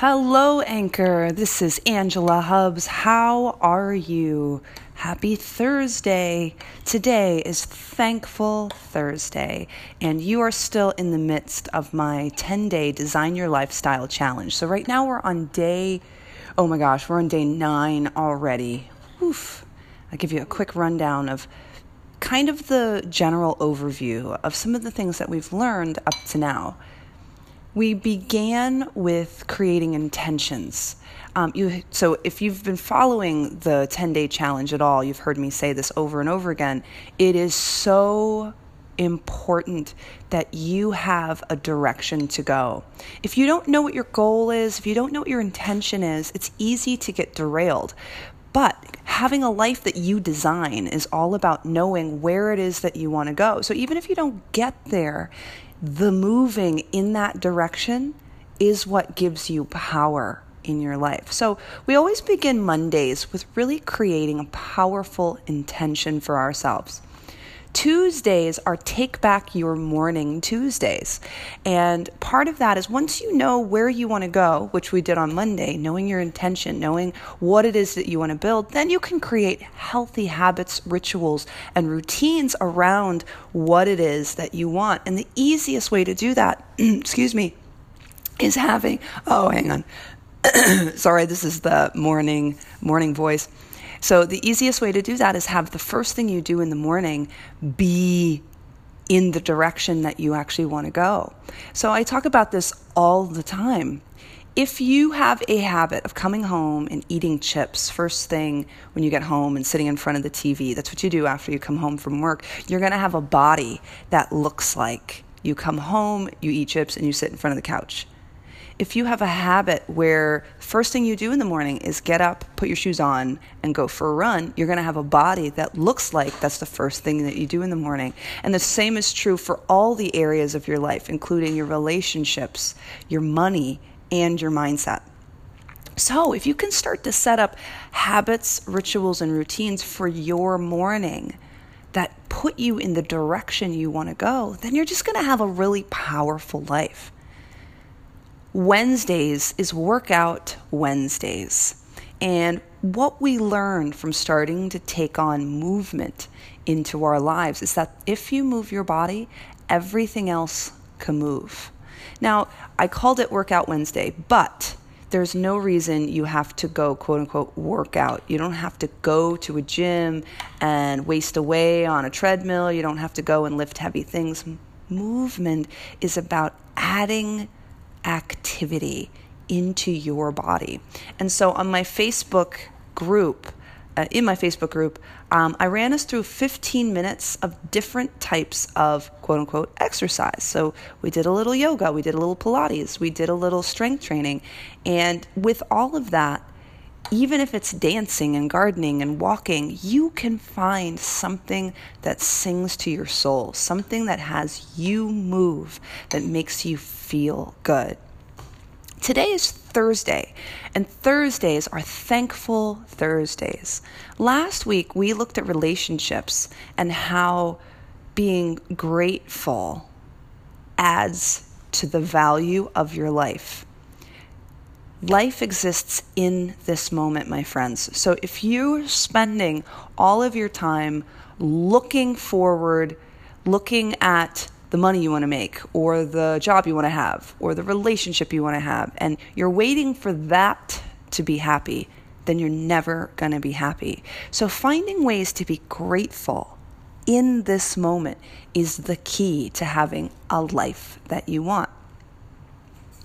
Hello, Anchor. This is Angela Hubbs. How are you? Happy Thursday. Today is Thankful Thursday, and you are still in the midst of my 10 day Design Your Lifestyle Challenge. So, right now we're on day, oh my gosh, we're on day nine already. Oof. I'll give you a quick rundown of kind of the general overview of some of the things that we've learned up to now. We began with creating intentions. Um, you, so, if you've been following the 10 day challenge at all, you've heard me say this over and over again. It is so important that you have a direction to go. If you don't know what your goal is, if you don't know what your intention is, it's easy to get derailed. But having a life that you design is all about knowing where it is that you want to go. So even if you don't get there, the moving in that direction is what gives you power in your life. So we always begin Mondays with really creating a powerful intention for ourselves. Tuesdays are Take Back Your Morning Tuesdays. And part of that is once you know where you want to go, which we did on Monday, knowing your intention, knowing what it is that you want to build, then you can create healthy habits, rituals, and routines around what it is that you want. And the easiest way to do that, excuse me, is having, oh, hang on. Sorry, this is the morning morning voice so the easiest way to do that is have the first thing you do in the morning be in the direction that you actually want to go. So I talk about this all the time. If you have a habit of coming home and eating chips first thing when you get home and sitting in front of the TV, that's what you do after you come home from work, you're going to have a body that looks like you come home, you eat chips, and you sit in front of the couch if you have a habit where first thing you do in the morning is get up, put your shoes on, and go for a run, you're going to have a body that looks like that's the first thing that you do in the morning. And the same is true for all the areas of your life, including your relationships, your money, and your mindset. So, if you can start to set up habits, rituals, and routines for your morning that put you in the direction you want to go, then you're just going to have a really powerful life. Wednesdays is Workout Wednesdays. And what we learned from starting to take on movement into our lives is that if you move your body, everything else can move. Now, I called it Workout Wednesday, but there's no reason you have to go quote unquote workout. You don't have to go to a gym and waste away on a treadmill. You don't have to go and lift heavy things. Movement is about adding activity into your body. And so on my Facebook group, uh, in my Facebook group, um, I ran us through 15 minutes of different types of quote unquote exercise. So we did a little yoga, we did a little Pilates, we did a little strength training. And with all of that, even if it's dancing and gardening and walking, you can find something that sings to your soul, something that has you move, that makes you feel good. Today is Thursday, and Thursdays are thankful Thursdays. Last week, we looked at relationships and how being grateful adds to the value of your life. Life exists in this moment, my friends. So if you're spending all of your time looking forward, looking at the money you want to make, or the job you want to have, or the relationship you want to have, and you're waiting for that to be happy, then you're never going to be happy. So finding ways to be grateful in this moment is the key to having a life that you want.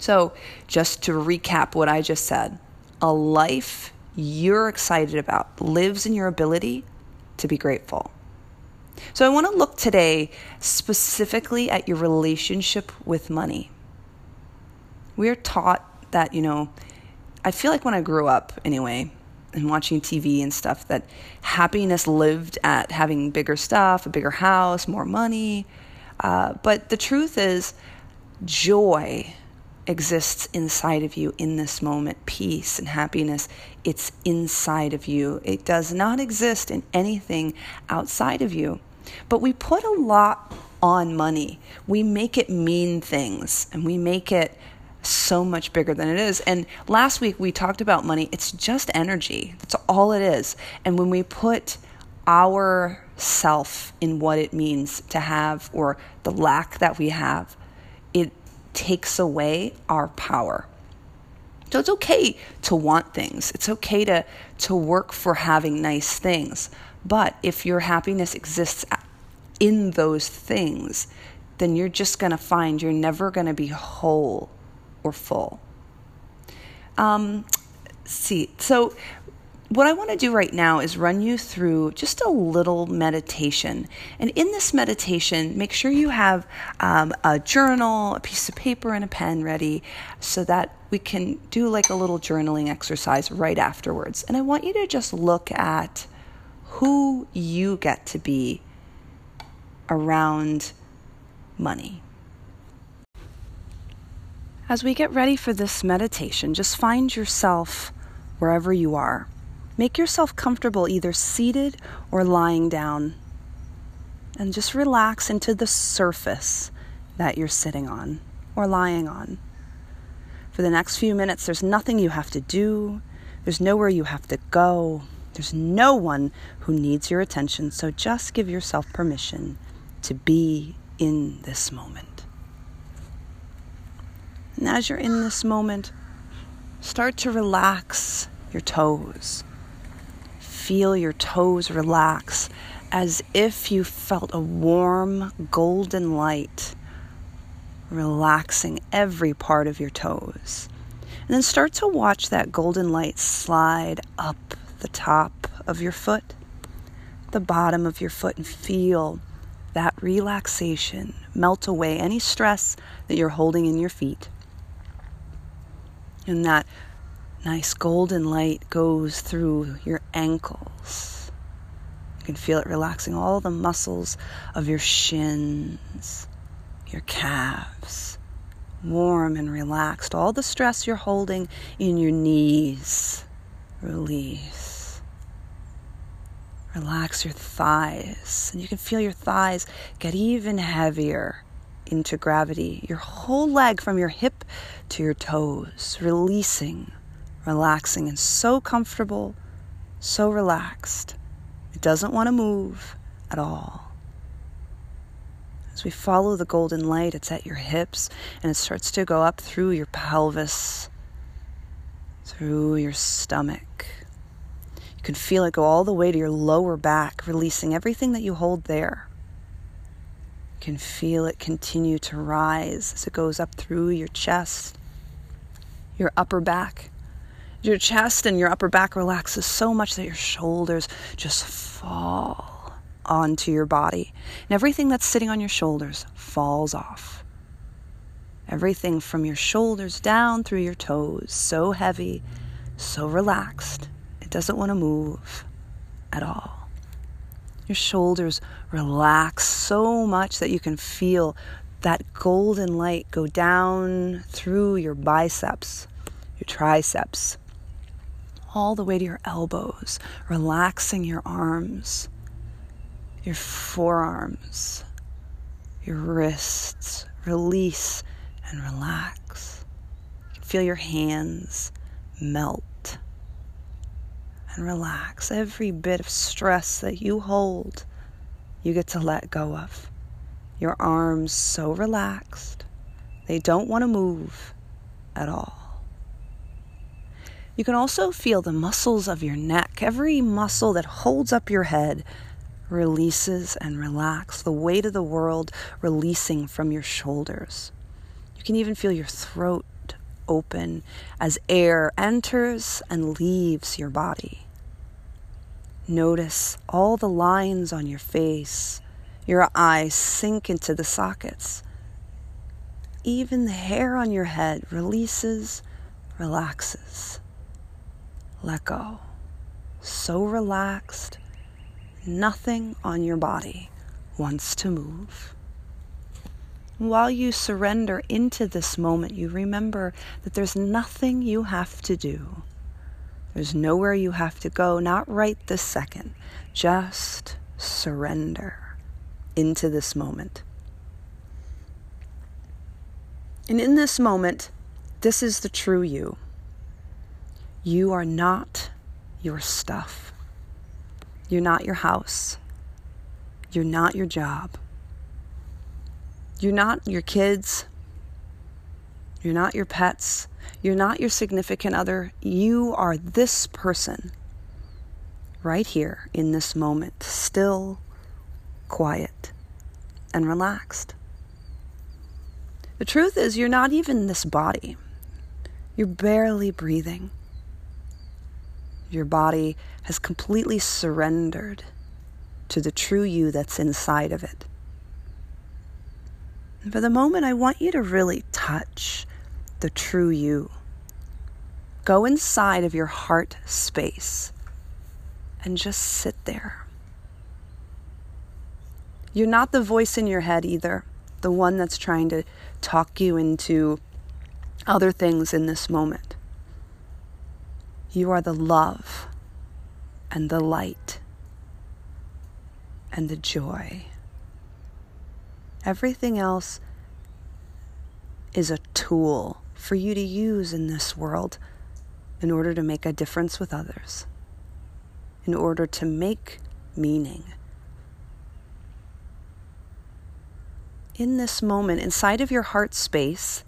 So, just to recap what I just said, a life you're excited about lives in your ability to be grateful. So, I want to look today specifically at your relationship with money. We're taught that, you know, I feel like when I grew up anyway, and watching TV and stuff, that happiness lived at having bigger stuff, a bigger house, more money. Uh, but the truth is, joy exists inside of you in this moment. Peace and happiness, it's inside of you. It does not exist in anything outside of you. But we put a lot on money. We make it mean things and we make it so much bigger than it is. And last week we talked about money. It's just energy. That's all it is. And when we put our self in what it means to have or the lack that we have, takes away our power. So it's okay to want things. It's okay to to work for having nice things. But if your happiness exists in those things, then you're just going to find you're never going to be whole or full. Um, see, so what I want to do right now is run you through just a little meditation. And in this meditation, make sure you have um, a journal, a piece of paper, and a pen ready so that we can do like a little journaling exercise right afterwards. And I want you to just look at who you get to be around money. As we get ready for this meditation, just find yourself wherever you are. Make yourself comfortable either seated or lying down. And just relax into the surface that you're sitting on or lying on. For the next few minutes, there's nothing you have to do, there's nowhere you have to go, there's no one who needs your attention. So just give yourself permission to be in this moment. And as you're in this moment, start to relax your toes feel your toes relax as if you felt a warm golden light relaxing every part of your toes. And then start to watch that golden light slide up the top of your foot, the bottom of your foot, and feel that relaxation melt away any stress that you're holding in your feet. And that nice golden light goes through your ankles. You can feel it relaxing all the muscles of your shins, your calves, warm and relaxed. All the stress you're holding in your knees, release. Relax your thighs, and you can feel your thighs get even heavier into gravity. Your whole leg from your hip to your toes, releasing relaxing and so comfortable, so relaxed. It doesn't want to move at all. As we follow the golden light, it's at your hips and it starts to go up through your pelvis, through your stomach. You can feel it go all the way to your lower back, releasing everything that you hold there. You can feel it continue to rise as it goes up through your chest, your upper back, your chest and your upper back relaxes so much that your shoulders just fall onto your body. And everything that's sitting on your shoulders falls off. Everything from your shoulders down through your toes, so heavy, so relaxed, it doesn't want to move at all. Your shoulders relax so much that you can feel that golden light go down through your biceps, your triceps, all the way to your elbows, relaxing your arms, your forearms, your wrists. Release and relax. Feel your hands melt and relax. Every bit of stress that you hold, you get to let go of. Your arms so relaxed, they don't want to move at all. You can also feel the muscles of your neck. Every muscle that holds up your head releases and relax. The weight of the world releasing from your shoulders. You can even feel your throat open as air enters and leaves your body. Notice all the lines on your face. Your eyes sink into the sockets. Even the hair on your head releases, relaxes let go. So relaxed, nothing on your body wants to move. While you surrender into this moment, you remember that there's nothing you have to do. There's nowhere you have to go, not right this second. Just surrender into this moment. And in this moment, This is the true you. You are not your stuff. You're not your house. You're not your job. You're not your kids. You're not your pets. You're not your significant other. You are this person right here in this moment, still, quiet, and relaxed. The truth is, you're not even this body. You're barely breathing. Your body has completely surrendered to the true you that's inside of it. And for the moment, I want you to really touch the true you. Go inside of your heart space and just sit there. You're not the voice in your head either, the one that's trying to talk you into other things in this moment. You are the love and the light and the joy. Everything else is a tool for you to use in this world in order to make a difference with others, in order to make meaning. In this moment, inside of your heart space,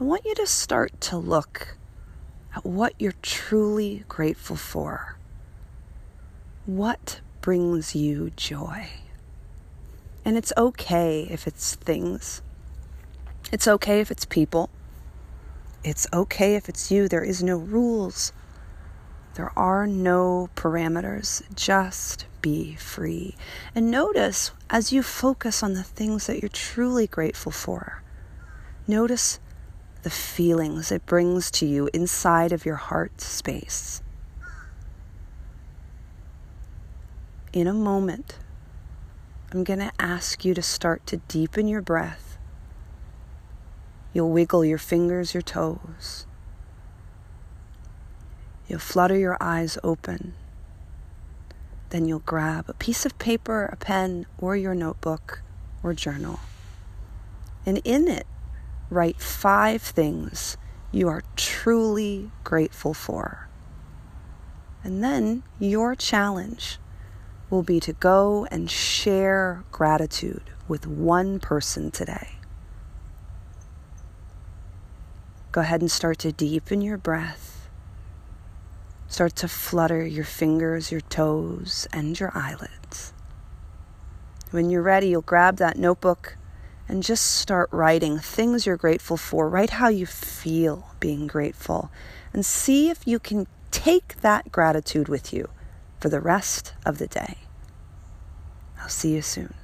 I want you to start to look at what you're truly grateful for. What brings you joy? And it's okay if it's things. It's okay if it's people. It's okay if it's you. There is no rules. There are no parameters. Just be free. And notice as you focus on the things that you're truly grateful for, notice the feelings it brings to you inside of your heart space. In a moment, I'm going to ask you to start to deepen your breath. You'll wiggle your fingers, your toes. You'll flutter your eyes open. Then you'll grab a piece of paper, a pen, or your notebook or journal. And in it, write five things you are truly grateful for. And then your challenge will be to go and share gratitude with one person today. Go ahead and start to deepen your breath. Start to flutter your fingers, your toes, and your eyelids. When you're ready, you'll grab that notebook and just start writing things you're grateful for. Write how you feel being grateful and see if you can take that gratitude with you for the rest of the day. I'll see you soon.